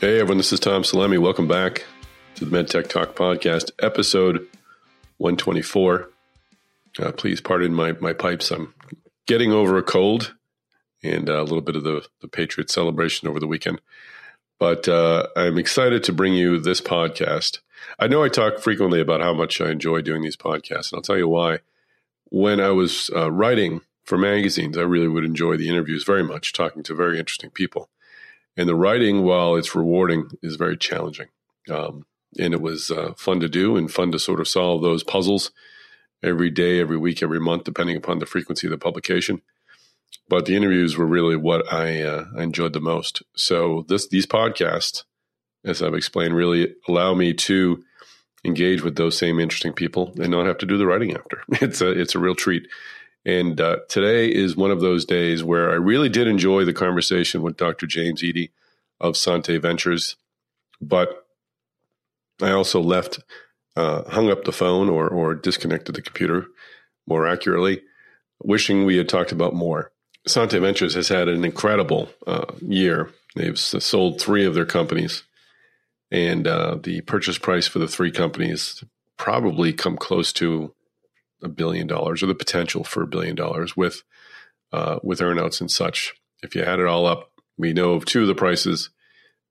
Hey everyone, this is Tom Salemi. Welcome back to the MedTech Talk Podcast, episode 124. Uh, please pardon my, my pipes. I'm getting over a cold and uh, a little bit of the, the Patriot celebration over the weekend. But uh, I'm excited to bring you this podcast. I know I talk frequently about how much I enjoy doing these podcasts, and I'll tell you why. When I was uh, writing for magazines, I really would enjoy the interviews very much, talking to very interesting people. And the writing, while it's rewarding, is very challenging. Um, and it was uh, fun to do and fun to sort of solve those puzzles every day, every week, every month, depending upon the frequency of the publication. But the interviews were really what I, uh, I enjoyed the most. So this these podcasts, as I've explained, really allow me to engage with those same interesting people and not have to do the writing after. It's a it's a real treat. And uh, today is one of those days where I really did enjoy the conversation with Dr. James Eadie of Sante Ventures, but I also left, uh, hung up the phone or, or disconnected the computer more accurately, wishing we had talked about more. Sante Ventures has had an incredible uh, year. They've sold three of their companies, and uh, the purchase price for the three companies probably come close to a billion dollars or the potential for a billion dollars with uh, with earnouts and such. If you add it all up, we know of two of the prices.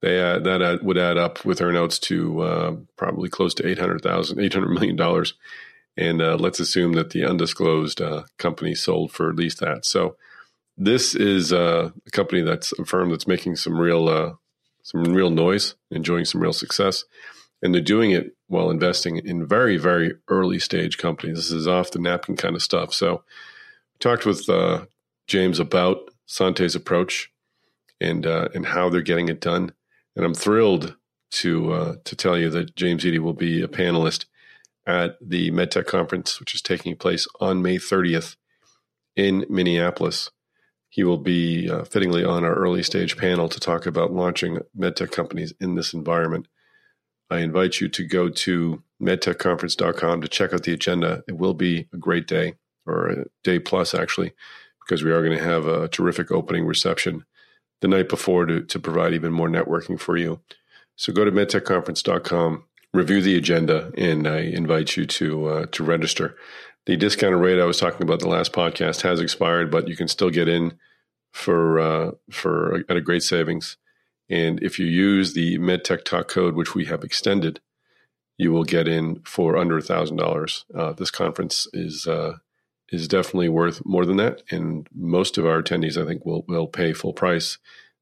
They that would add up with earnouts to uh, probably close to eight hundred thousand, eight hundred million dollars. And uh, let's assume that the undisclosed uh, company sold for at least that. So this is uh, a company that's a firm that's making some real some real noise, enjoying some real success and they're doing it while investing in very very early stage companies this is off the napkin kind of stuff so talked with james about sante's approach and uh, and how they're getting it done. And i'm thrilled to uh, to tell you that james eadie will be a panelist at the medtech conference which is taking place on may 30th in minneapolis. He will be uh, fittingly on our early stage panel to talk about launching medtech companies in this environment. I invite you to go to medtechconference.com to check out the agenda. It will be a great day, or a day plus, actually, because we are going to have a terrific opening reception the night before to, to provide even more networking for you. So go to medtechconference.com, review the agenda, and I invite you to uh, to register. The discounted rate I was talking about the last podcast has expired, but you can still get in for uh, for at a great savings. And if you use the MedTech Talk code, which we have extended, you will get in for under a thousand uh, dollars. This conference is uh, is definitely worth more than that, and most of our attendees, I think, will will pay full price.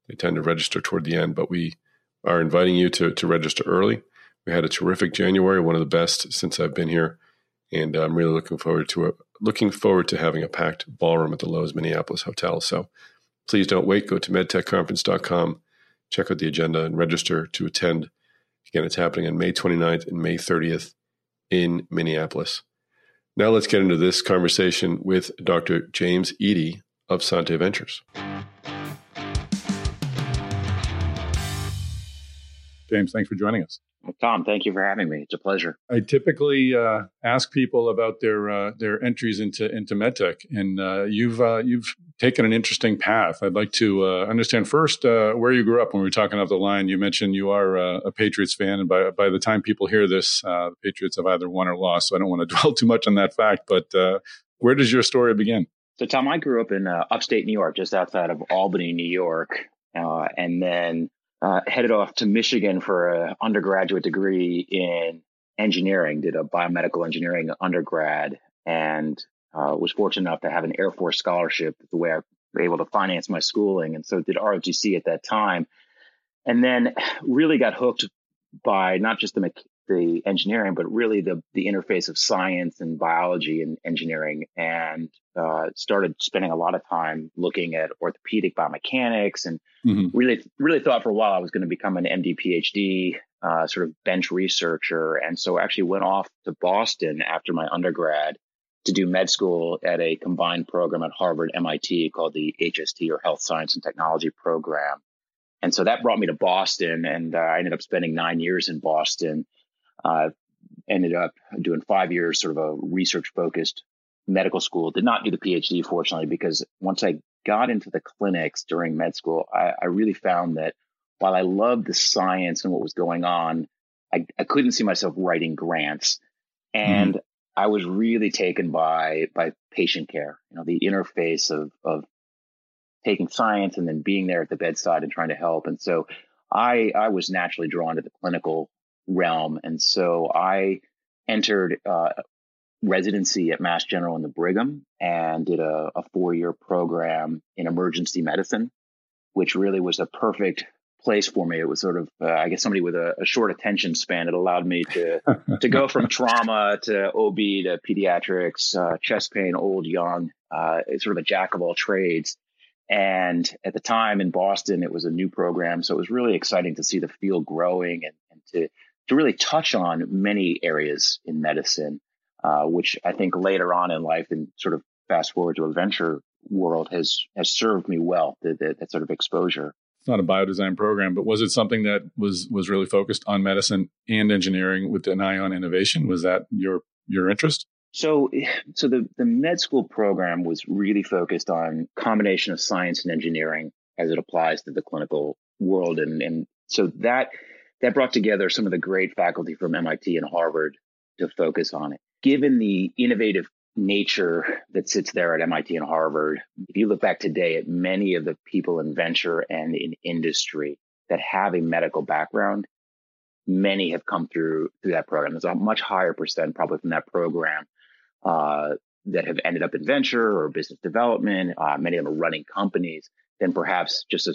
They tend to register toward the end, but we are inviting you to to register early. We had a terrific January, one of the best since I've been here, and I'm really looking forward to a, looking forward to having a packed ballroom at the Loews Minneapolis Hotel. So please don't wait. Go to medtechconference.com check out the agenda and register to attend. Again, it's happening on May 29th and May 30th in Minneapolis. Now let's get into this conversation with Dr. James Eadie of Sante Ventures. James, thanks for joining us. Well, Tom, thank you for having me. It's a pleasure. I typically uh, ask people about their uh, their entries into into medtech, and uh, you've uh, you've taken an interesting path. I'd like to uh, understand first uh, where you grew up. When we were talking off the line, you mentioned you are a Patriots fan, and by by the time people hear this, the Patriots have either won or lost. So I don't want to dwell too much on that fact. But where does your story begin? So, Tom, I grew up in upstate New York, just outside of Albany, New York, and then uh, headed off to Michigan for an undergraduate degree in engineering, did a biomedical engineering undergrad, and uh, was fortunate enough to have an Air Force scholarship the way I was able to finance my schooling. And so did ROTC at that time. And then really got hooked by not just the the engineering, but really the the interface of science and biology and engineering, and uh, started spending a lot of time looking at orthopedic biomechanics, and mm-hmm. really really thought for a while I was going to become an MD PhD uh, sort of bench researcher, and so actually went off to Boston after my undergrad to do med school at a combined program at Harvard MIT called the HST or Health Science and Technology Program. And so that brought me to Boston, and uh, I ended up spending nine years in Boston uh, ended up doing five years, sort of a research focused medical school. Did not do the PhD, fortunately, because once I got into the clinics during med school, I, I really found that while I loved the science and what was going on, I, I couldn't see myself writing grants. And mm-hmm. I was really taken by by patient care, you know, the interface of of taking science and then being there at the bedside and trying to help. And so I I was naturally drawn to the clinical realm. And so I entered uh, residency at Mass General in the Brigham and did a, a four year program in emergency medicine, which really was a perfect place for me. It was sort of, uh, I guess, somebody with a, a, short attention span. It allowed me to to go from trauma to OB to pediatrics, uh, chest pain, old, young. Uh, it's sort of a jack of all trades. And at the time in Boston, it was a new program, so it was really exciting to see the field growing and, and to to really touch on many areas in medicine, uh, which I think later on in life and sort of fast forward to a venture world has has served me well. The, the, that sort of exposure. It's not a biodesign program, but was it something that was was really focused on medicine and engineering with an eye on innovation? Was that your your interest? So, so the, the med school program was really focused on combination of science and engineering as it applies to the clinical world. And, and so that, that brought together some of the great faculty from MIT and Harvard to focus on it. Given the innovative nature that sits there at MIT and Harvard, if you look back today at many of the people in venture and in industry that have a medical background, many have come through through that program. There's a much higher percent probably from that program uh, that have ended up in venture or business development. Uh, many of them are running companies than perhaps just a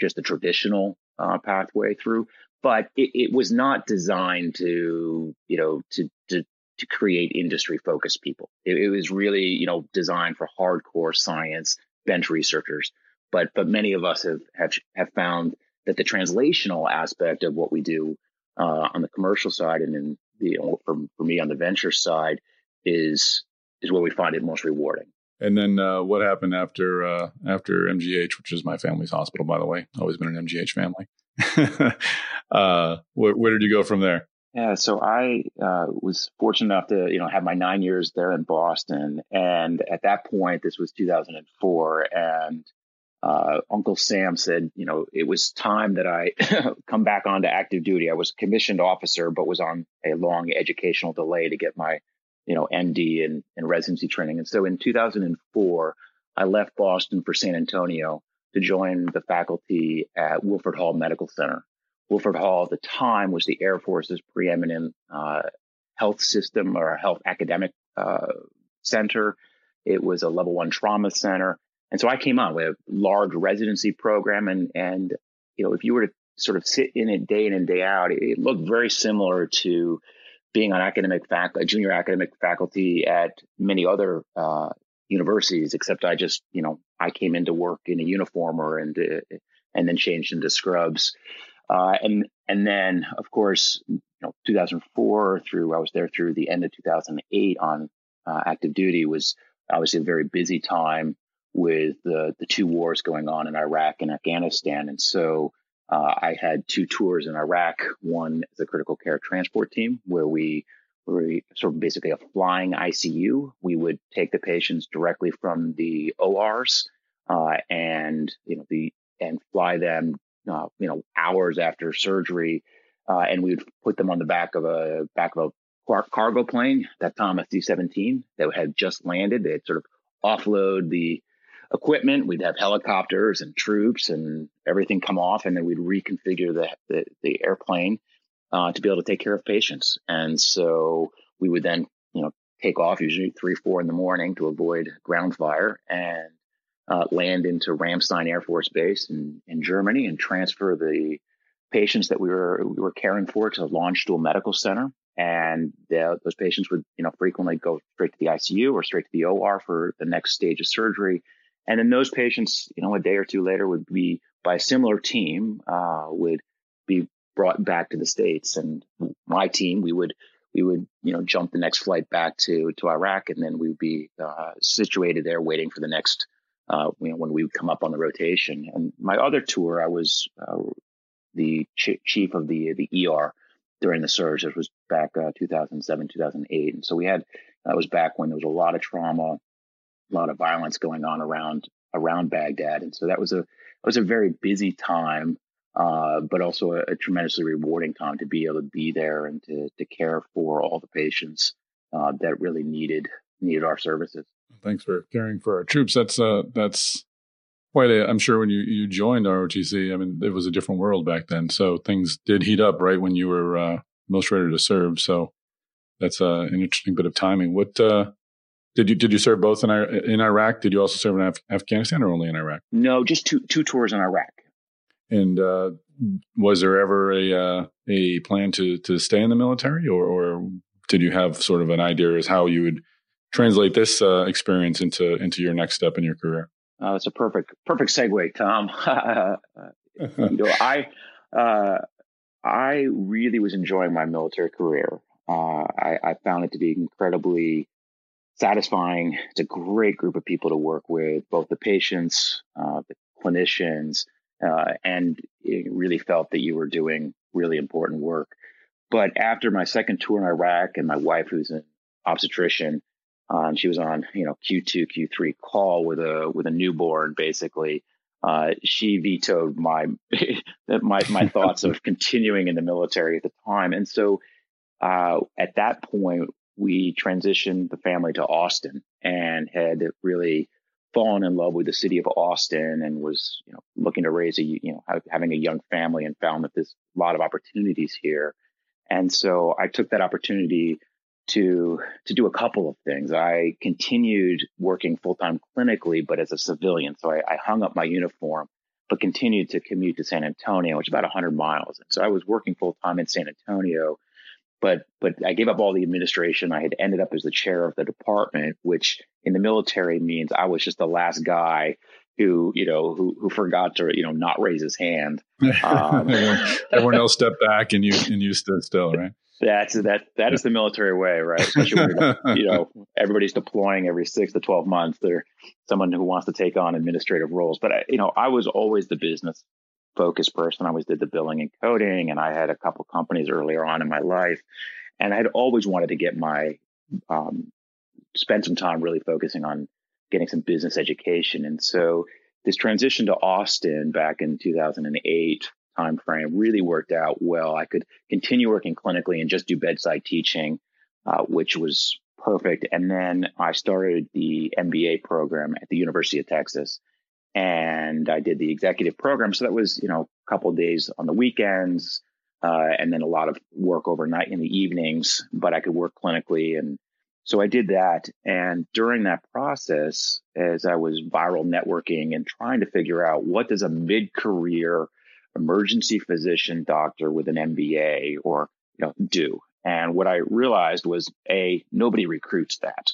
just a traditional uh, pathway through. But it, it, was not designed to you know to to to create industry focused people. It, it was really you know designed for hardcore science bench researchers. But but many of us have have have found that the translational aspect of what we do uh, on the commercial side and then the, you know, for, for me on the venture side is is where we find it most rewarding. And then uh, what happened after uh, after MGH, which is my family's hospital, by the way. Always been an MGH family. uh, where, where, did you go from there? Yeah, so I uh, was fortunate enough to you know have my nine years there in Boston, and at that point, this was 2004, and uh, Uncle Sam said, you know, it was time that I come back onto active duty. I was commissioned officer, but was on a long educational delay to get my you know, MD and, and residency training. And so in 2004, I left Boston for San Antonio to join the faculty at Wilford Hall Medical Center. Wilford Hall at the time was the Air Force's preeminent uh, health system or health academic uh, center. It was a level one trauma center. And so I came on with a large residency program. And, and, you know, if you were to sort of sit in it day in and day out, it looked very similar to being on academic faculty, a junior academic faculty at many other uh, universities, except I just, you know, I came into work in a uniform or and and then changed into scrubs, uh, and and then of course, you know, 2004 through I was there through the end of 2008 on uh, active duty was obviously a very busy time with the the two wars going on in Iraq and Afghanistan, and so uh, I had two tours in Iraq, one as a critical care transport team, where we were sort of basically a flying ICU. We would take the patients directly from the ORs uh, and you know the and fly them uh, you know hours after surgery, uh, and we would put them on the back of a back of a cargo plane, that Thomas D-17 that had just landed. They'd sort of offload the equipment. We'd have helicopters and troops and everything come off, and then we'd reconfigure the the, the airplane uh, to be able to take care of patients. And so we would then, you know, take off usually three, four in the morning to avoid ground fire and uh, land into Ramstein Air Force Base in, in Germany and transfer the patients that we were we were caring for to Landstuhl Medical Center. And the, those patients would, you know, frequently go straight to the ICU or straight to the OR for the next stage of surgery. And then those patients, you know, a day or two later would be by a similar team, uh, would be brought back to the States. And my team, we would, we would, you know, jump the next flight back to, to Iraq. And then we would be, uh, situated there waiting for the next, uh, you know, when we would come up on the rotation. And my other tour, I was, uh, the ch- chief of the, the ER during the surge. It was back, uh, 2007, 2008. And so we had, that was back when there was a lot of trauma, a lot of violence going on around around Baghdad, and so that was a that was a very busy time uh, but also a, a, tremendously rewarding time to be able to be there and to, to care for all the patients uh, that really needed needed our services. Thanks for caring for our troops. That's uh, that's quite a. I'm sure when you you joined ROTC, I mean, it was a different world back then. So things did heat up right when you were uh, most ready to serve. So that's uh, an interesting bit of timing. What uh, did you did you serve both in in Iraq? Did you also serve in Af- Afghanistan or only in Iraq? No, just two two tours in Iraq. And uh, was there ever a uh, a plan to to stay in the military, or, or did you have sort of an idea as how you would translate this uh, experience into into your next step in your career? Uh, that's a perfect perfect segue, Tom. you know, I uh, I really was enjoying my military career. Uh, I, I, found it to be incredibly satisfying. It's a great group of people to work with, both the patients, uh, the clinicians, uh, and really felt that you were doing really important work. But after my second tour in Iraq, and my wife, who's an obstetrician, um, she was on you know Q2, Q3 call with a with a newborn, basically. Uh, she vetoed my my my thoughts of continuing in the military at the time, and so uh, at that point we transitioned the family to Austin and had really fallen in love with the city of Austin and was you know looking to raise a you know having a young family and found that there's a lot of opportunities here, and so I took that opportunity to to do a couple of things. I continued working full time clinically, but as a civilian. So I, I, hung up my uniform, but continued to commute to San Antonio, which is about 100 miles. And so I was working full time in San Antonio, but but I gave up all the administration. I had ended up as the chair of the department, which in the military means I was just the last guy who you know who who forgot to you know not raise his hand. Um, everyone, else stepped back and you and you stood still, right? That's that that is the military way, right? Especially when you know everybody's deploying every six to twelve months. They're someone who wants to take on administrative roles. But I, you know, I was always the business focused person. I always did the billing and coding, and I had a couple companies earlier on in my life, and I had always wanted to get my um, spend some time really focusing on getting some business education. And so this transition to Austin back in 2008 time frame really worked out well. I could continue working clinically and just do bedside teaching, uh, which was perfect. And then I started the MBA program at the University of Texas, and I did the executive program. So that was you know a couple days on the weekends, uh, and then a lot of work overnight in the evenings. But I could work clinically and so I did that. And during that process, as I was viral networking and trying to figure out what does a mid career emergency physician doctor with an MBA or you know do. And what I realized was a nobody recruits that.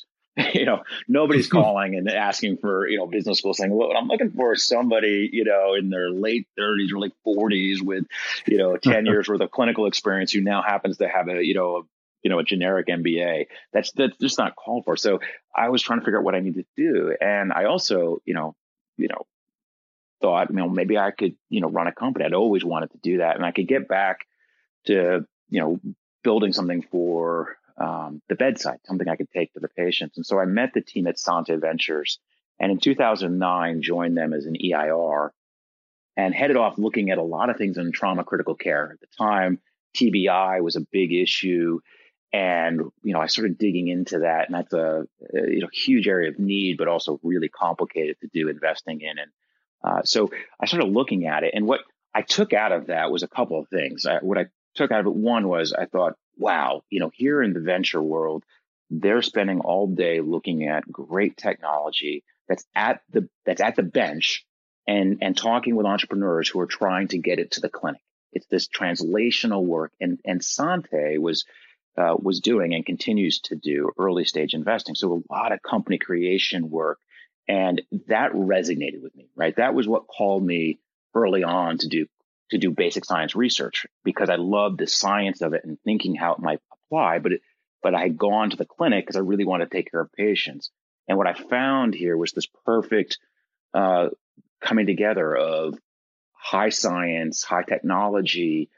You know, nobody's calling and asking for, you know, business school saying, well, I'm looking for somebody, you know, in their late 30s or late 40s with, you know, 10 years worth of clinical experience who now happens to have a, you know, a, you know, a generic MBA. That's that's just not called for. So I was trying to figure out what I needed to do. And I also, you know, you know, thought, you know, maybe I could, you know, run a company. I'd always wanted to do that. And I could get back to, you know, building something for um, the bedside, something I could take to the patients. And so I met the team at Sante Ventures and in 2009 joined them as an EIR and headed off looking at a lot of things in trauma critical care. At the time, TBI was a big issue. And, you know, I started digging into that and that's a, a you know, huge area of need, but also really complicated to do investing in. And uh, so I started looking at it, and what I took out of that was a couple of things. I, what I took out of it, one was I thought, wow, you know, here in the venture world, they're spending all day looking at great technology that's at the that's at the bench and and talking with entrepreneurs who are trying to get it to the clinic. It's this translational work, and and Sante was uh, was doing and continues to do early stage investing. So a lot of company creation work and that resonated with me, right? That was what called me early on to do to do basic science research because I loved the science of it and thinking how it might apply. But it, but I had gone to the clinic because I really wanted to take care of patients. And what I found here was this perfect uh, coming together of high science, high technology,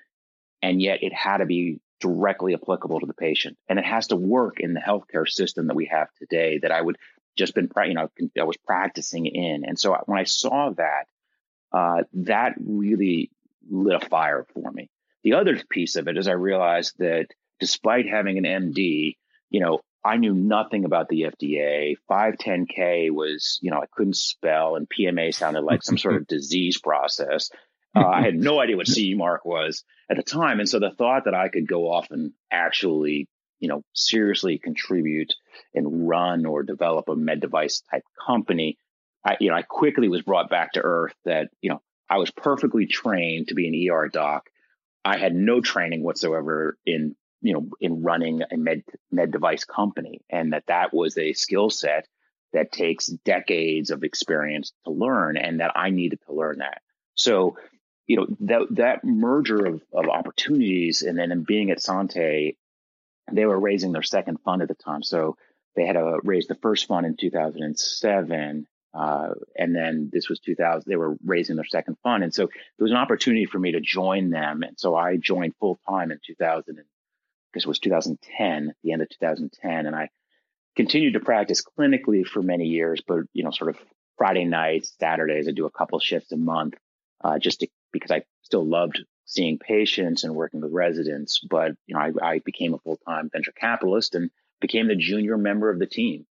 and yet it had to be directly applicable to the patient. And it has to work in the healthcare system that we have today that I would just been, you know, I was practicing in. And so when I saw that, uh, that really lit a fire for me. The other piece of it is I realized that despite having an MD, you know, I knew nothing about the FDA. 510K was, you know, I couldn't spell, and PMA sounded like some sort of disease process. Uh, I had no idea what CE mark was at the time. And so the thought that I could go off and actually, you know, seriously contribute and run or develop a med device type company, I, you know, I quickly was brought back to earth that, you know, I was perfectly trained to be an ER doc. I had no training whatsoever in you know, in running a med med device company, and that that was a skill set that takes decades of experience to learn, and that I needed to learn that. So, you know, that that merger of of opportunities, and then in being at Sante, they were raising their second fund at the time, so they had to raise the first fund in 2007 uh, and then this was 2000 they were raising their second fund and so there was an opportunity for me to join them and so i joined full time in 2000 guess it was 2010, the end of 2010, and I continued to practice clinically for many years, but you know, sort of Friday nights, Saturdays, I do a couple shifts a month, uh, just to, because I still loved seeing patients and working with residents. But you know, I, I became a full time venture capitalist and became the junior member of the team.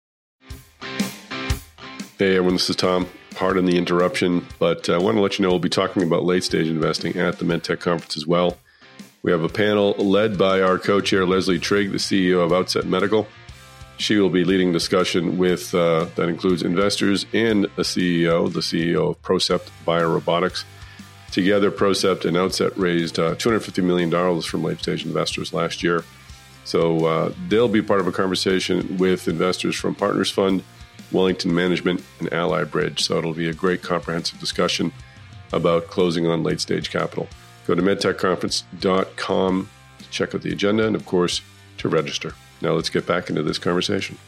Hey everyone, this is Tom. Pardon the interruption, but uh, I want to let you know we'll be talking about late stage investing at the MedTech conference as well. We have a panel led by our co chair, Leslie Trigg, the CEO of Outset Medical. She will be leading discussion with uh, that includes investors and a CEO, the CEO of Procept Biorobotics. Together, Procept and Outset raised uh, $250 million from late stage investors last year. So uh, they'll be part of a conversation with investors from Partners Fund, Wellington Management, and Ally Bridge. So it'll be a great comprehensive discussion about closing on late stage capital. Go to medtechconference.com to check out the agenda and, of course, to register. Now let's get back into this conversation.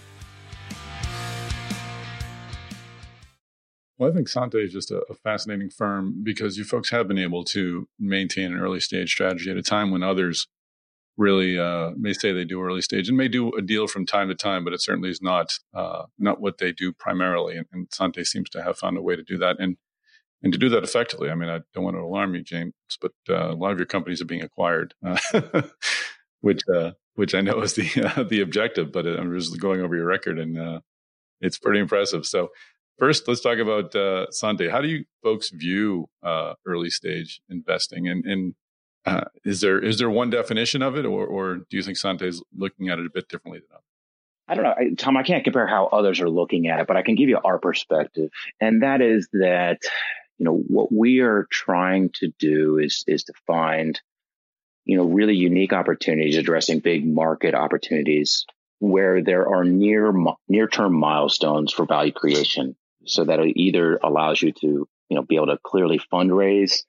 Well, I think Sante is just a, a, fascinating firm because you folks have been able to maintain an early stage strategy at a time when others really uh, may say they do early stage and may do a deal from time to time, but it certainly is not uh, not what they do primarily. And, and Sante seems to have found a way to do that. And and to do that effectively. I mean, I don't want to alarm you, James, but uh, a lot of your companies are being acquired, uh, which uh, which I know is the the objective. But I'm just going over your record, and uh, it's pretty impressive. So, first, let's talk about Sante. How do you folks view early stage investing, and and Uh, is there is there one definition of it, or or do you think Sante is looking at it a bit differently than others? I don't know, Tom. I can't compare how others are looking at it, but I can give you our perspective, and that is that you know what we are trying to do is is to find you know really unique opportunities addressing big market opportunities where there are near near term milestones for value creation so that it either allows you to you know be able to clearly fundraise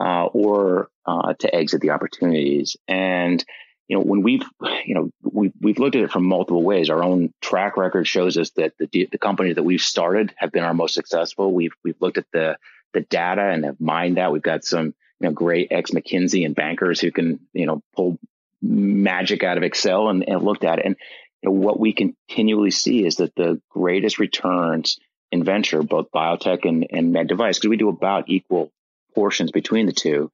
uh, or uh, to exit the opportunities and you know, when we've, you know, we've, we've looked at it from multiple ways. Our own track record shows us that the, the companies that we've started have been our most successful. We've, we've looked at the, the data and have mined that. We've got some, you know, great ex McKinsey and bankers who can, you know, pull magic out of Excel and, and looked at it. And you know, what we continually see is that the greatest returns in venture, both biotech and, and med device, because we do about equal portions between the two,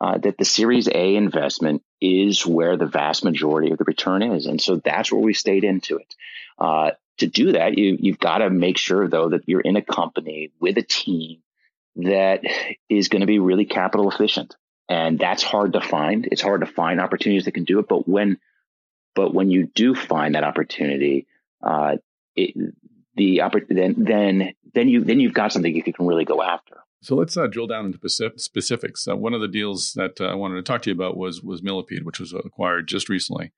uh, that the Series A investment is where the vast majority of the return is. And so that's where we stayed into it. Uh, to do that, you, you've got to make sure, though, that you're in a company with a team that is going to be really capital efficient. And that's hard to find. It's hard to find opportunities that can do it. But when, but when you do find that opportunity, uh, it, the then then then you then you've got something you can really go after. So let's uh, drill down into specifics. Uh, one of the deals that uh, I wanted to talk to you about was was Millipede, which was acquired just recently.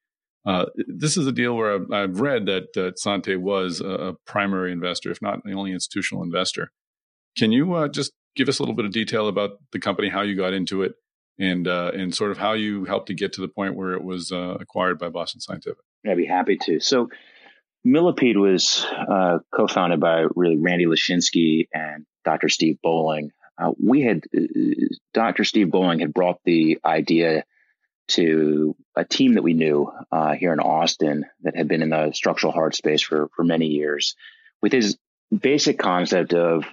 Uh, this is a deal where I've, read that uh, Sante was a, primary investor, if not the only institutional investor. Can you uh, just give us a little bit of detail about the company, how you got into it, and and sort of how you helped to get to the point where it was acquired by Boston Scientific? I'd be happy to. So Millipede was uh, co-founded by really Randy Lashinski and Dr. Steve Bolling. Uh, we had uh, Dr. Steve Bolling had brought the idea to a team that we knew uh, here in Austin that had been in the structural heart space for for many years, with his basic concept of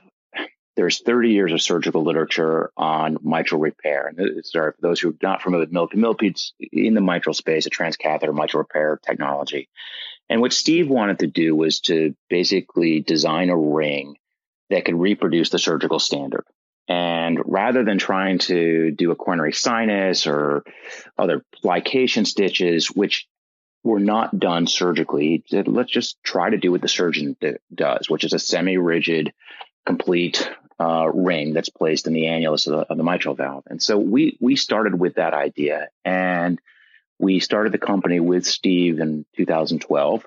there's 30 years of surgical literature on mitral repair. And sorry, for those who are not familiar with millipede, millipede's in the mitral space, a transcatheter mitral repair technology. And what Steve wanted to do was to basically design a ring that could reproduce the surgical standard. And rather than trying to do a coronary sinus or other plication stitches, which were not done surgically, let's just try to do what the surgeon does, which is a semi-rigid, complete uh, ring that's placed in the annulus of the, of the, mitral valve. And so we we started with that idea, and we started the company with Steve in 2012.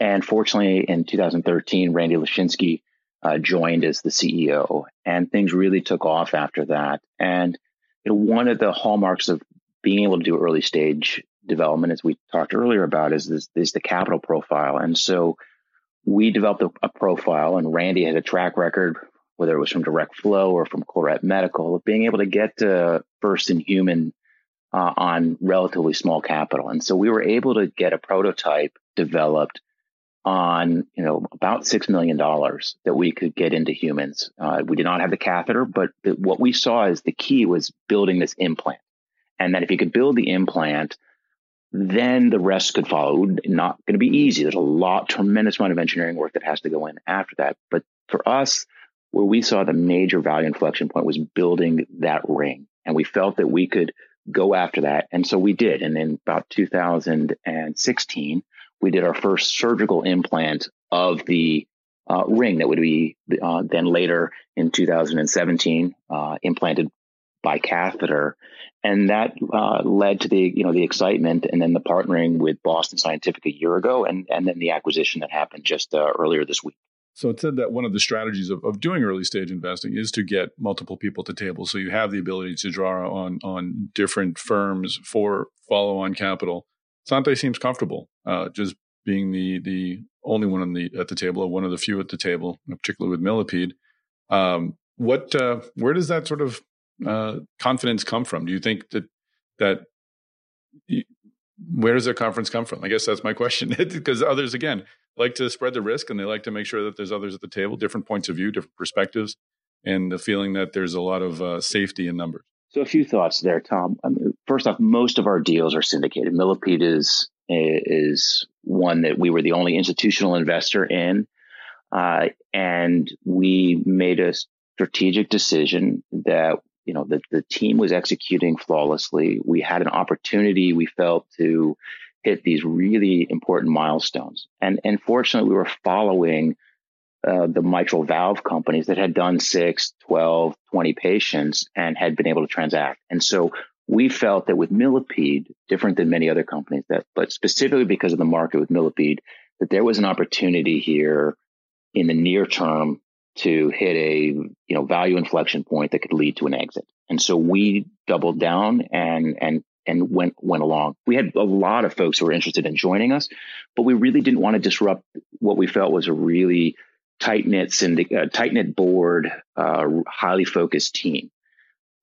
And fortunately, in 2013, Randy Lashinski uh, joined as the CEO, and things really took off after that. And you know, one of the hallmarks of being able to do early stage development, as we talked earlier about, is this, is the capital profile. And so we developed a, a, profile, and Randy had a track record, whether it was from Direct Flow or from Claret Medical, of being able to get to first in human uh, on relatively small capital. And so we were able to get a prototype developed on you know about six million dollars that we could get into humans. Uh, we did not have the catheter, but the, what we saw is the key was building this implant, and that if you could build the implant, then the rest could follow. Not going to be easy. There's a lot, tremendous amount of engineering work that has to go in after that. But for us, where we saw the major value inflection point was building that ring, and we felt that we could go after that, and so we did. And in about 2016 we did our first surgical implant of the uh, ring that would be uh, then later in 2017 uh, implanted by catheter, and that uh, led to the you know the excitement and then the partnering with Boston Scientific a year ago, and and then the acquisition that happened just uh, earlier this week. So it said that one of the strategies of, of doing early stage investing is to get multiple people to the table. So you have the ability to draw on on different firms for follow on capital. Sante seems comfortable uh, just being the the only one on the at the table, or one of the few at the table, particularly with Millipede. Um, what uh, where does that sort of uh, confidence come from? Do you think that that where does their confidence come from? I guess that's my question. because others, again, like to spread the risk and they like to make sure that there's others at the table, different points of view, different perspectives, and the feeling that there's a lot of uh, safety in numbers. So, a few thoughts there, Tom. Mean, first off, most of our deals are syndicated. Millipede is is one that we were the only institutional investor in. Uh, and we made a strategic decision that, you know, the, the team was executing flawlessly. We had an opportunity, we felt, to hit these really important milestones. And, and fortunately, we were following uh, the mitral valve companies that had done six, 12, 20 patients and had been able to transact. And so we felt that with Millipede, different than many other companies, that but specifically because of the market with Millipede, that there was an opportunity here in the near term to hit a you know value inflection point that could lead to an exit. And so we doubled down and and and went went along. We had a lot of folks who were interested in joining us, but we really didn't want to disrupt what we felt was a really tight knit syndic- uh, tight knit board, uh, highly focused team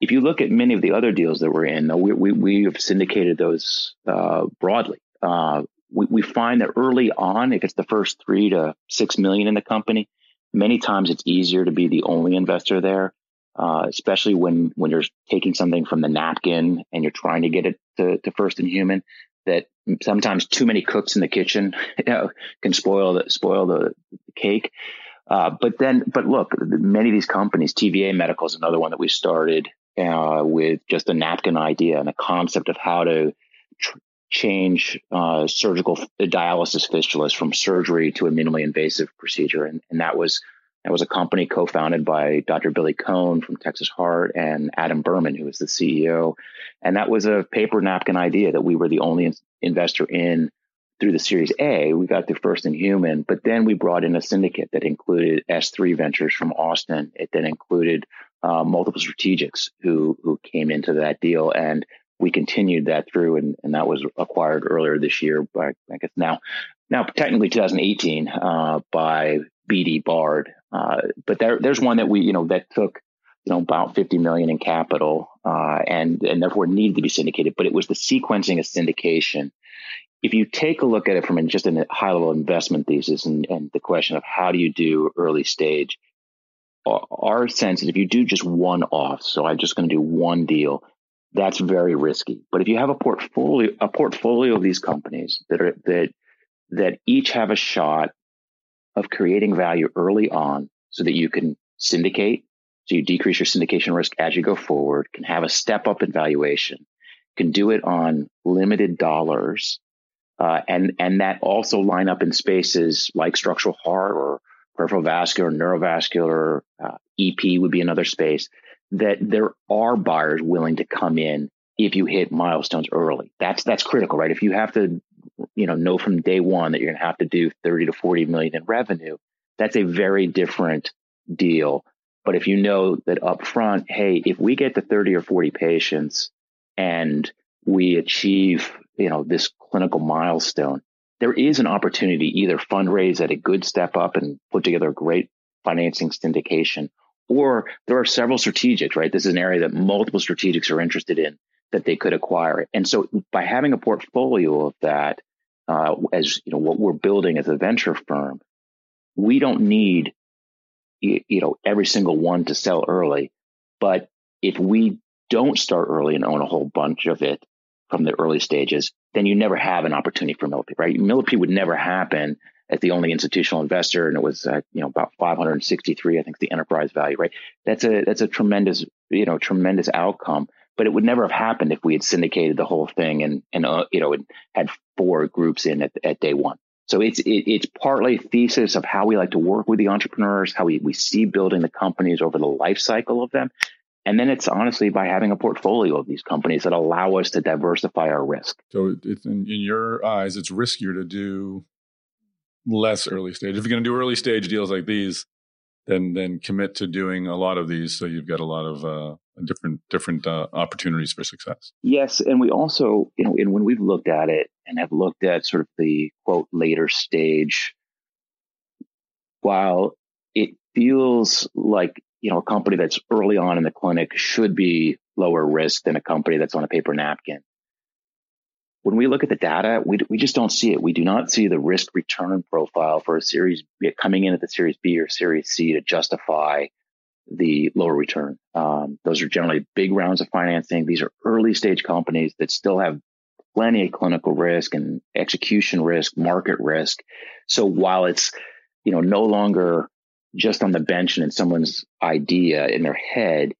if you look at many of the other deals that we're in, we, we, we have syndicated those uh, broadly. Uh, we, we find that early on, if it's the first three to six million in the company, many times it's easier to be the only investor there, uh, especially when when you're taking something from the napkin and you're trying to get it to, to first in human. That sometimes too many cooks in the kitchen you know, can spoil the spoil the, the cake. Uh, but then, but look, many of these companies, TVA Medical is another one that we started uh, with just a napkin idea and a concept of how to tr- change uh, surgical dialysis fistulas from surgery to a minimally invasive procedure. And, and that was that was a company co-founded by Dr. Billy Cohn from Texas Heart and Adam Berman, who was the CEO. And that was a paper napkin idea that we were the only in- investor in through the Series A. We got the first in human, but then we brought in a syndicate that included S3 Ventures from Austin. It then included uh, multiple strategics who who came into that deal, and we continued that through, and, and that was acquired earlier this year by I guess now now technically 2018 uh, by BD Bard. Uh, but there there's one that we you know that took you know about 50 million in capital uh, and and therefore needed to be syndicated. But it was the sequencing of syndication. If you take a look at it from just a high level investment thesis and, and the question of how do you do early stage, our sense is if you do just one off, so I'm just going to do one deal, that's very risky. But if you have a portfolio, a portfolio of these companies that are that that each have a shot of creating value early on, so that you can syndicate, so you decrease your syndication risk as you go forward, can have a step up in valuation, can do it on limited dollars, uh, and and that also line up in spaces like structural heart or peripheral vascular, neurovascular, uh, EP would be another space that there are buyers willing to come in if you hit milestones early. That's that's critical, right? If you have to, you know, know from day one that you're going to have to do 30 to 40 million in revenue, that's a very different deal. But if you know that up front, hey, if we get to 30 or 40 patients and we achieve, you know, this clinical milestone, there is an opportunity either fundraise at a good step up and put together a great financing syndication, or there are several strategics, right? This is an area that multiple strategics are interested in that they could acquire. And so by having a portfolio of that, uh, as you know, what we're building as a venture firm, we don't need, you know, every single one to sell early. But if we don't start early and own a whole bunch of it from the early stages, then you never have an opportunity for Millipede, right? Millipede would never happen as the only institutional investor, and it was uh, you know about 563, I think, the enterprise value, right? That's a that's a tremendous you know tremendous outcome. But it would never have happened if we had syndicated the whole thing and and uh, you know had four groups in at, at day one. So it's it, it's partly thesis of how we like to work with the entrepreneurs, how we we see building the companies over the life cycle of them, and then it's honestly by having a portfolio of these companies that allow us to diversify our risk. So, it's in, in your eyes, it's riskier to do less early stage. If you're going to do early stage deals like these, then then commit to doing a lot of these, so you've got a lot of uh, different different uh, opportunities for success. Yes, and we also, you know, and when we've looked at it and have looked at sort of the quote later stage, while it feels like you know, a company that's early on in the clinic should be lower risk than a company that's on a paper napkin. When we look at the data, we, we just don't see it. We do not see the risk return profile for a series coming in at the series B or series C to justify the lower return. Um, those are generally big rounds of financing. These are early stage companies that still have plenty of clinical risk and execution risk, market risk. So while it's, you know, no longer just on the bench and in someone's idea in their head,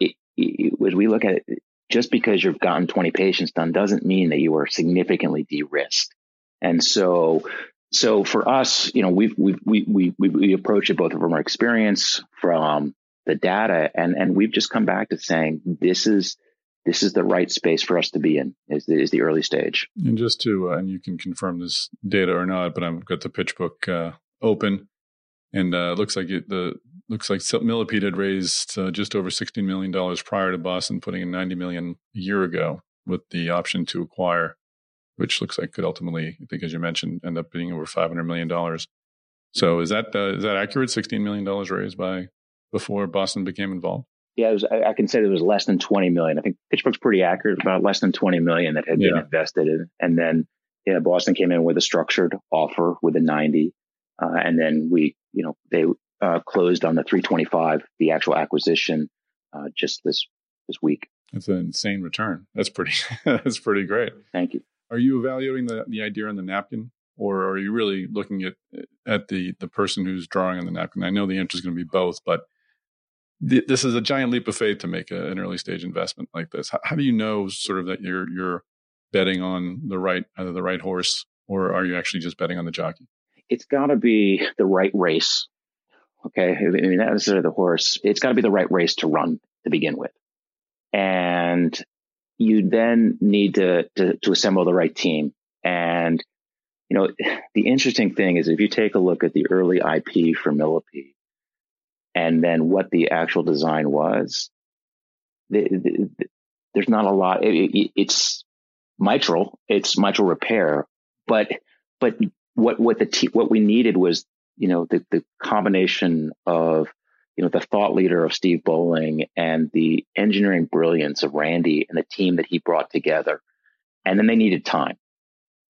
it, it, as we look at it, just because you've gotten 20 patients done doesn't mean that you are significantly de-risked. And so, so for us, you know, we've, we've, we, we, we, we approach it both from our experience, from the data, and, and we've just come back to saying this is, this is the right space for us to be in is the, is the early stage. And just to, uh, and you can confirm this data or not, but I've got the pitch book uh, open and uh, looks like it, the looks like Millipede had raised uh, just over sixteen million dollars prior to Boston putting in ninety million a year ago with the option to acquire, which looks like could ultimately, I think, as you mentioned, end up being over five hundred million dollars. So is that uh, is that accurate? Sixteen million dollars raised by before Boston became involved. Yeah, was, I, I, can say it was less than twenty million. I think PitchBook's pretty accurate, about less than twenty million that had yeah. been invested in, and then yeah, Boston came in with a structured offer with a ninety. Uh, and then we, you know, they uh, closed on the 325, the actual acquisition, uh, just this this week. That's an insane return. That's pretty. that's pretty great. Thank you. Are you evaluating the the idea on the napkin, or are you really looking at at the the person who's drawing on the napkin? I know the answer is going to be both, but th- this is a giant leap of faith to make a, an early stage investment like this. How, how do you know sort of that you're you're betting on the right either the right horse, or are you actually just betting on the jockey? It's got to be the right race. Okay. I mean, not necessarily the horse. It's got to be the right race to run to begin with. And you then need to, to, to assemble the right team. And, you know, the interesting thing is if you take a look at the early IP for Millipede and then what the actual design was, the, the, the, there's not a lot. It, it, it's mitral, it's mitral repair, but, but what what the te- what we needed was you know the the combination of you know the thought leader of Steve Bolling and the engineering brilliance of Randy and the team that he brought together, and then they needed time,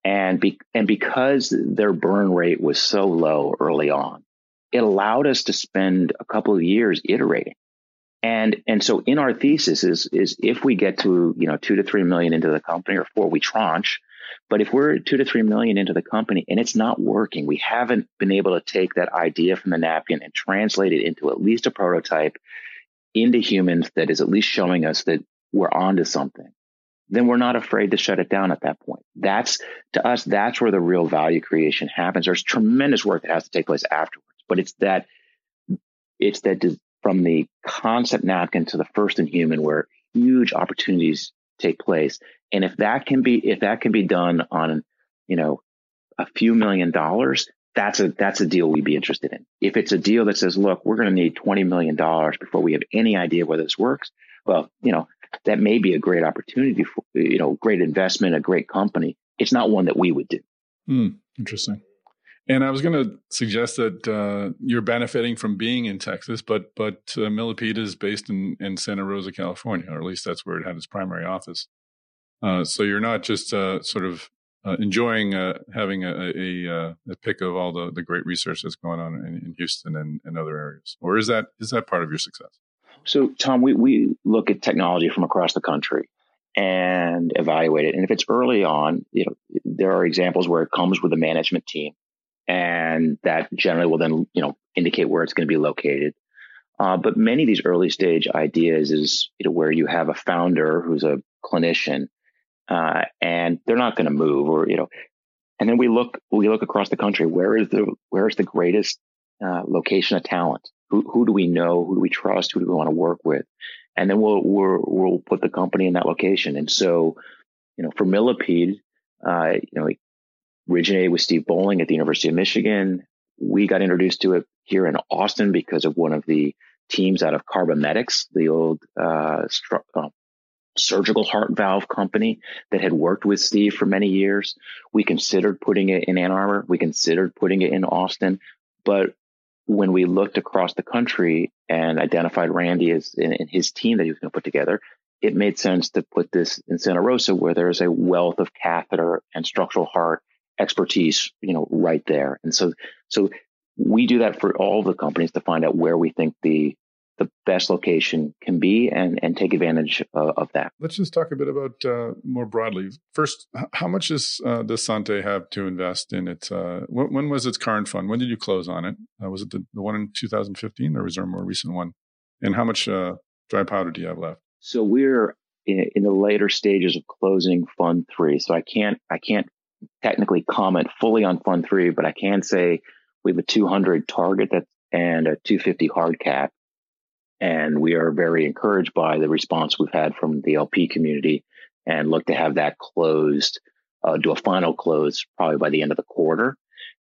and be, and because their burn rate was so low early on, it allowed us to spend a couple of years iterating. And, and so in our thesis is, is if we get to, you know, two to three million into the company or four, we tranche. But if we're two to three million into the company and it's not working, we haven't been able to take that idea from the napkin and translate it into at least a prototype into humans that is at least showing us that we're onto something, then we're not afraid to shut it down at that point. That's to us, that's where the real value creation happens. There's tremendous work that has to take place afterwards, but it's that, it's that from the concept napkin to the first in human where huge opportunities take place. And if that can be, if that can be done on, you know, a few million dollars, that's a that's a deal we'd be interested in. If it's a deal that says, look, we're going to need twenty million dollars before we have any idea whether this works, well, you know, that may be a great opportunity for you know, great investment, a great company. It's not one that we would do. Hmm, interesting. And I was going to suggest that uh, you're benefiting from being in Texas, but but uh, Millipede is based in, in Santa Rosa, California, or at least that's where it had its primary office. Uh, so you're not just uh, sort of uh, enjoying uh, having a, a, a, pick of all the, the great research that's going on in, in Houston and, and other areas, or is that is that part of your success? So, Tom, we, we look at technology from across the country and evaluate it. And if it's early on, you know, there are examples where it comes with a management team, and that generally will then you know indicate where it's going to be located. Uh, but many of these early stage ideas is you know where you have a founder who's a clinician uh, and they're not going to move or you know and then we look we look across the country where is the where is the greatest uh, location of talent? Who who do we know? Who do we trust? Who do we want to work with? And then we'll we'll, we'll put the company in that location. And so you know for millipede uh, you know originated with steve Bolling at the university of michigan we got introduced to it here in austin because of one of the teams out of CarboMedics the old uh, stru- uh, surgical heart valve company that had worked with Steve for many years. We considered putting it in Ann Arbor. We considered putting it in Austin. But when we looked across the country and identified Randy as in his team that he was going to put together, it made sense to put this in Santa Rosa where there's a wealth of catheter and structural heart expertise, you know, right there. And so, so we do that for all the companies to find out where we think the the best location can be and, and take advantage uh, of that. Let's just talk a bit about uh, more broadly. First, how much does, uh, does Sante have to invest in it? Uh, when, when, was its current fund? When did you close on it? Uh, was it the, the, one in 2015 or was there a more recent one? And how much uh, dry powder do you have left? So we're in, in the later stages of closing Fund Three. So I can't I can't technically comment fully on Fund Three, but I can say we have a 200 target that and a 250 hard cap and we are very encouraged by the response we've had from the LP community and look to have that closed, uh, do a final close probably by the end of the quarter.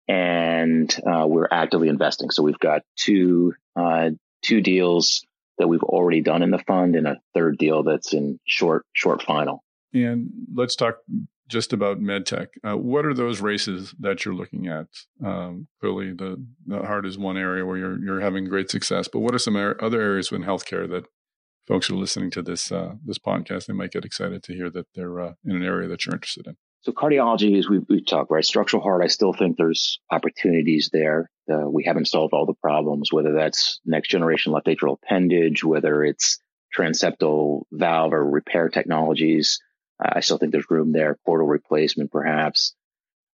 And uh, we're actively investing. So we've got two uh, two deals that we've already done in the fund and a third deal that's in short short final. And let's talk just about medtech. Uh, what are those races that you're looking at? Um, clearly, the, the heart is one area where you're you're having great success. But what are some er- other areas in healthcare that folks are listening to this uh, this podcast? They might get excited to hear that they're uh, in an area that you're interested in. So cardiology, as we, we talked, right? Structural heart, I still think there's opportunities there. Uh, we haven't solved all the problems, whether that's next generation left atrial appendage, whether it's transeptal valve or repair technologies. I still think there's room there, portal replacement perhaps.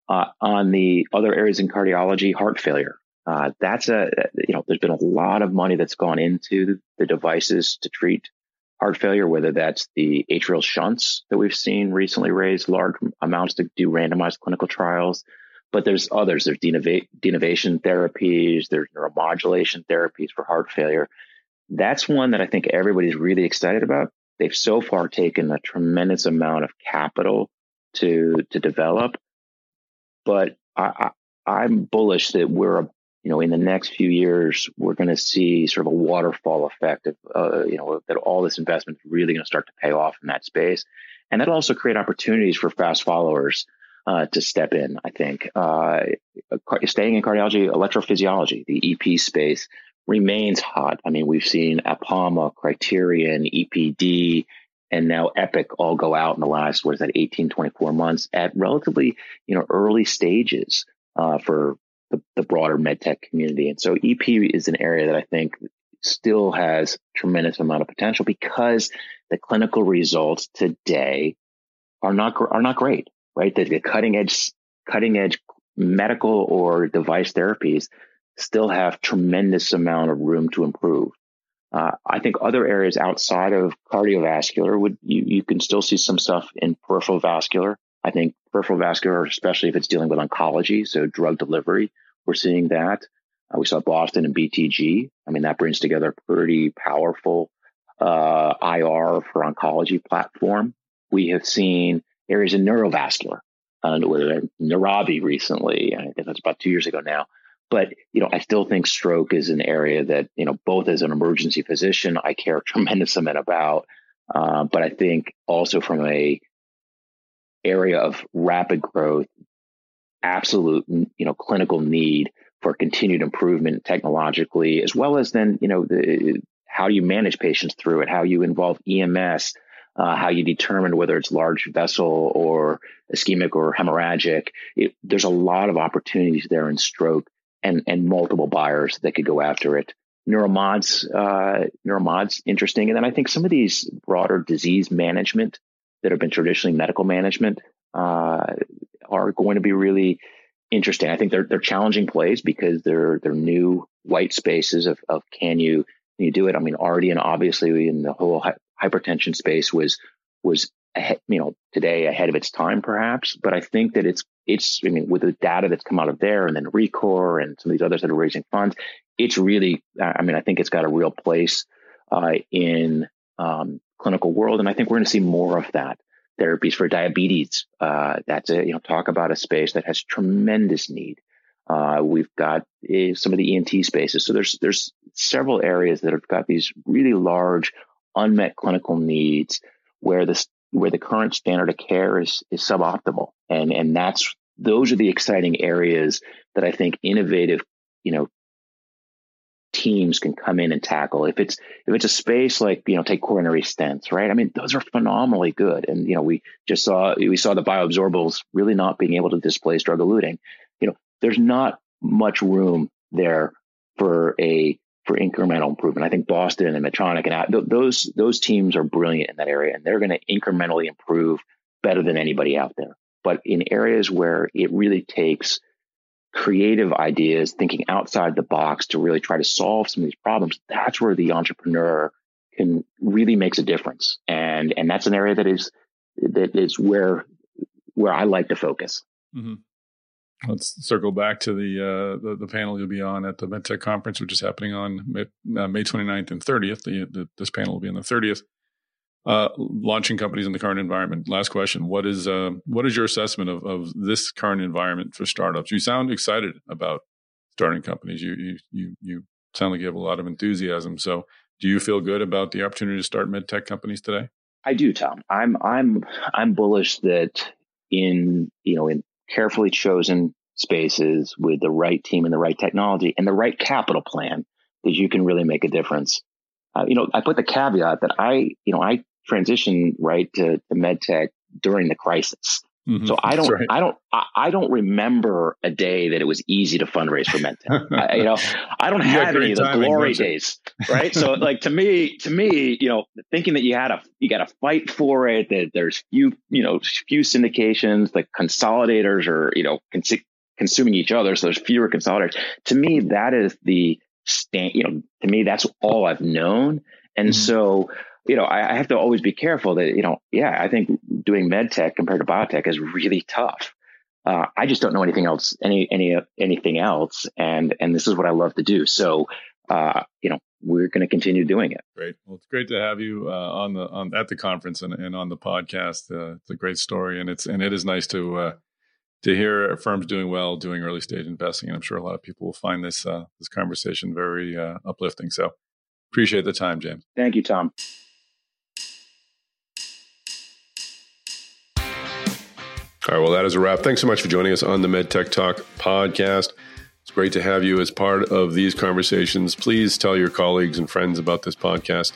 Uh, on the other areas in cardiology, heart failure. Uh, that's a, you know, there's been a lot of money that's gone into the devices to treat heart failure, whether that's the atrial shunts that we've seen recently raise large amounts to do randomized clinical trials. But there's others. There's denervation therapies. There's neuromodulation therapies for heart failure. That's one that I think everybody's really excited about. They've so far taken a tremendous amount of capital to to develop, but I, I, am bullish that we're you know in the next few years we're going to see sort of a waterfall effect of uh, you know that all this investment is really going to start to pay off in that space, and that'll also create opportunities for fast followers. Uh, to step in, I think. Uh, staying in cardiology, electrophysiology, the EP space, remains hot. I mean, we've seen Apama, Cryterion, EPD, and now Epix all go out in the last, what is that, 18, 24 months at relatively, you know, early stages uh, for the, the broader medtech community. And so EP is an area that I think still has tremendous amount of potential because the clinical results today are not are not great, right? The, the cutting edge cutting edge medical or device therapies still have tremendous amount of room to improve. Uh, I think other areas outside of cardiovascular would you, you can still see some stuff in peripheral vascular. I think peripheral vascular, especially if it's dealing with oncology, so drug delivery, we're seeing that. Uh, we saw Boston and BTG. I mean, that brings together a pretty powerful uh, IR for oncology platform. We have seen areas in neurovascular, uh, with Neuravi recently. I think that's about two years ago now. But you know, I still think stroke is an area that you know, both as an emergency physician, I care a tremendous amount about. Uh, but I think also from a area of rapid growth, absolute you know clinical need for continued improvement technologically, as well as then you know the, how you manage patients through it, how you involve EMS, uh, how you determine whether it's large vessel or ischemic or hemorrhagic. It, there's a lot of opportunities there in stroke and and multiple buyers that could go after it. Neuromods, uh, neuromods, interesting. And then I think some of these broader disease management that have been traditionally medical management uh, are going to be really interesting. I think they're they're challenging plays because they're they're new white spaces of of can you can you do it? I mean, already and obviously in the whole hypertension space was was ahead, you know today ahead of its time perhaps, but I think that it's it's, I mean, with the data that's come out of there and then ReCor and some of these others that are raising funds, it's really, I mean, I think it's got a real place uh, in um, clinical world. And I think we're going to see more of that. Therapies for diabetes. Uh, that's a, you know, talk about a space that has tremendous need. Uh, we've got uh, some of the ENT spaces. So there's, there's several areas that have got these really large unmet clinical needs where this, where the current standard of care is, is suboptimal. And, and that's those are the exciting areas that I think innovative, you know, teams can come in and tackle. If it's if it's a space like you know take coronary stents, right? I mean, those are phenomenally good, and you know we just saw we saw the bioabsorbables really not being able to displace drug eluting. You know, there's not much room there for a for incremental improvement. I think Boston and Medtronic and those those teams are brilliant in that area, and they're going to incrementally improve better than anybody out there but in areas where it really takes creative ideas, thinking outside the box to really try to solve some of these problems, that's where the entrepreneur can really makes a difference. And and that's an area that is that is where where I like to focus. Mm-hmm. Let's circle back to the, uh, the, the panel you'll be on at the MedTech conference, which is happening on May, uh, May 29th and 30th. The, the, this panel will be on the 30th uh, launching companies in the current environment. Last question: What is uh, what is your assessment of, of this current environment for startups? You sound excited about starting companies. You you you you sound like you have a lot of enthusiasm. So, do you feel good about the opportunity to start med tech companies today? I do, Tom. I'm I'm I'm bullish that in you know in carefully chosen spaces with the right team and the right technology and the right capital plan that you can really make a difference. Uh, you know, I put the caveat that I, you know, I transitioned right to, to med tech during the crisis. Mm-hmm. So I don't, right. I don't, I, I, don't remember a day that it was easy to fundraise for. I, you know, I don't have any of the glory days, right? so like to me, to me, you know, thinking that you had a, you got to fight for it, that there's few, you know, few syndications, the consolidators are, you know, cons- consuming each other. So there's fewer consolidators. To me, that is the stand, you know, to me, that's all I've known. And mm-hmm. so, you know, I, I, have to always be careful that, you know, yeah, I think doing med tech compared to biotech is really tough. Uh, I just don't know anything else, any, any, anything else. And, and this is what I love to do. So, uh, you know, we're going to continue doing it. Great. Well, it's great to have you uh, on the on at the conference and, and on the podcast. Uh, it's a great story, and it's and it is nice to uh, to hear firms doing well, doing early stage investing. And I'm sure a lot of people will find this uh, this conversation very uh, uplifting. So appreciate the time, James. Thank you, Tom. All right, well, that is a wrap. Thanks so much for joining us on the MedTech Talk podcast. It's great to have you as part of these conversations. Please tell your colleagues and friends about this podcast.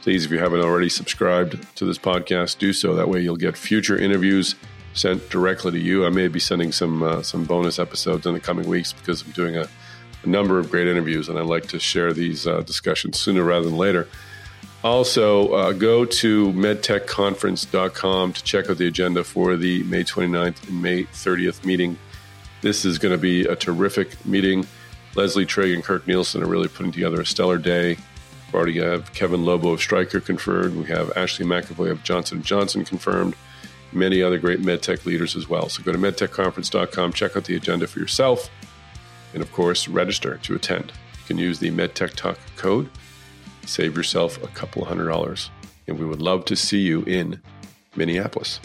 Please, if you haven't already subscribed to this podcast, do so. That way you'll get future interviews sent directly to you. I may be sending some uh, some bonus episodes in the coming weeks because I'm doing a, a number of great interviews, and I like to share these uh, discussions sooner rather than later. Also, uh, go to medtechconference.com to check out the agenda for the May 29th and May 30th meeting. This is going to be a terrific meeting. Leslie Trigg and Kirk Nielsen are really putting together a stellar day. We already have Kevin Lobo of Stryker confirmed. We have Ashley McEvoy of Johnson Johnson confirmed. Many other great medtech leaders as well. So go to medtechconference.com, check out the agenda for yourself, and of course, register to attend. You can use the MedTech Talk code save yourself a couple hundred dollars. And we would love to see you in Minneapolis.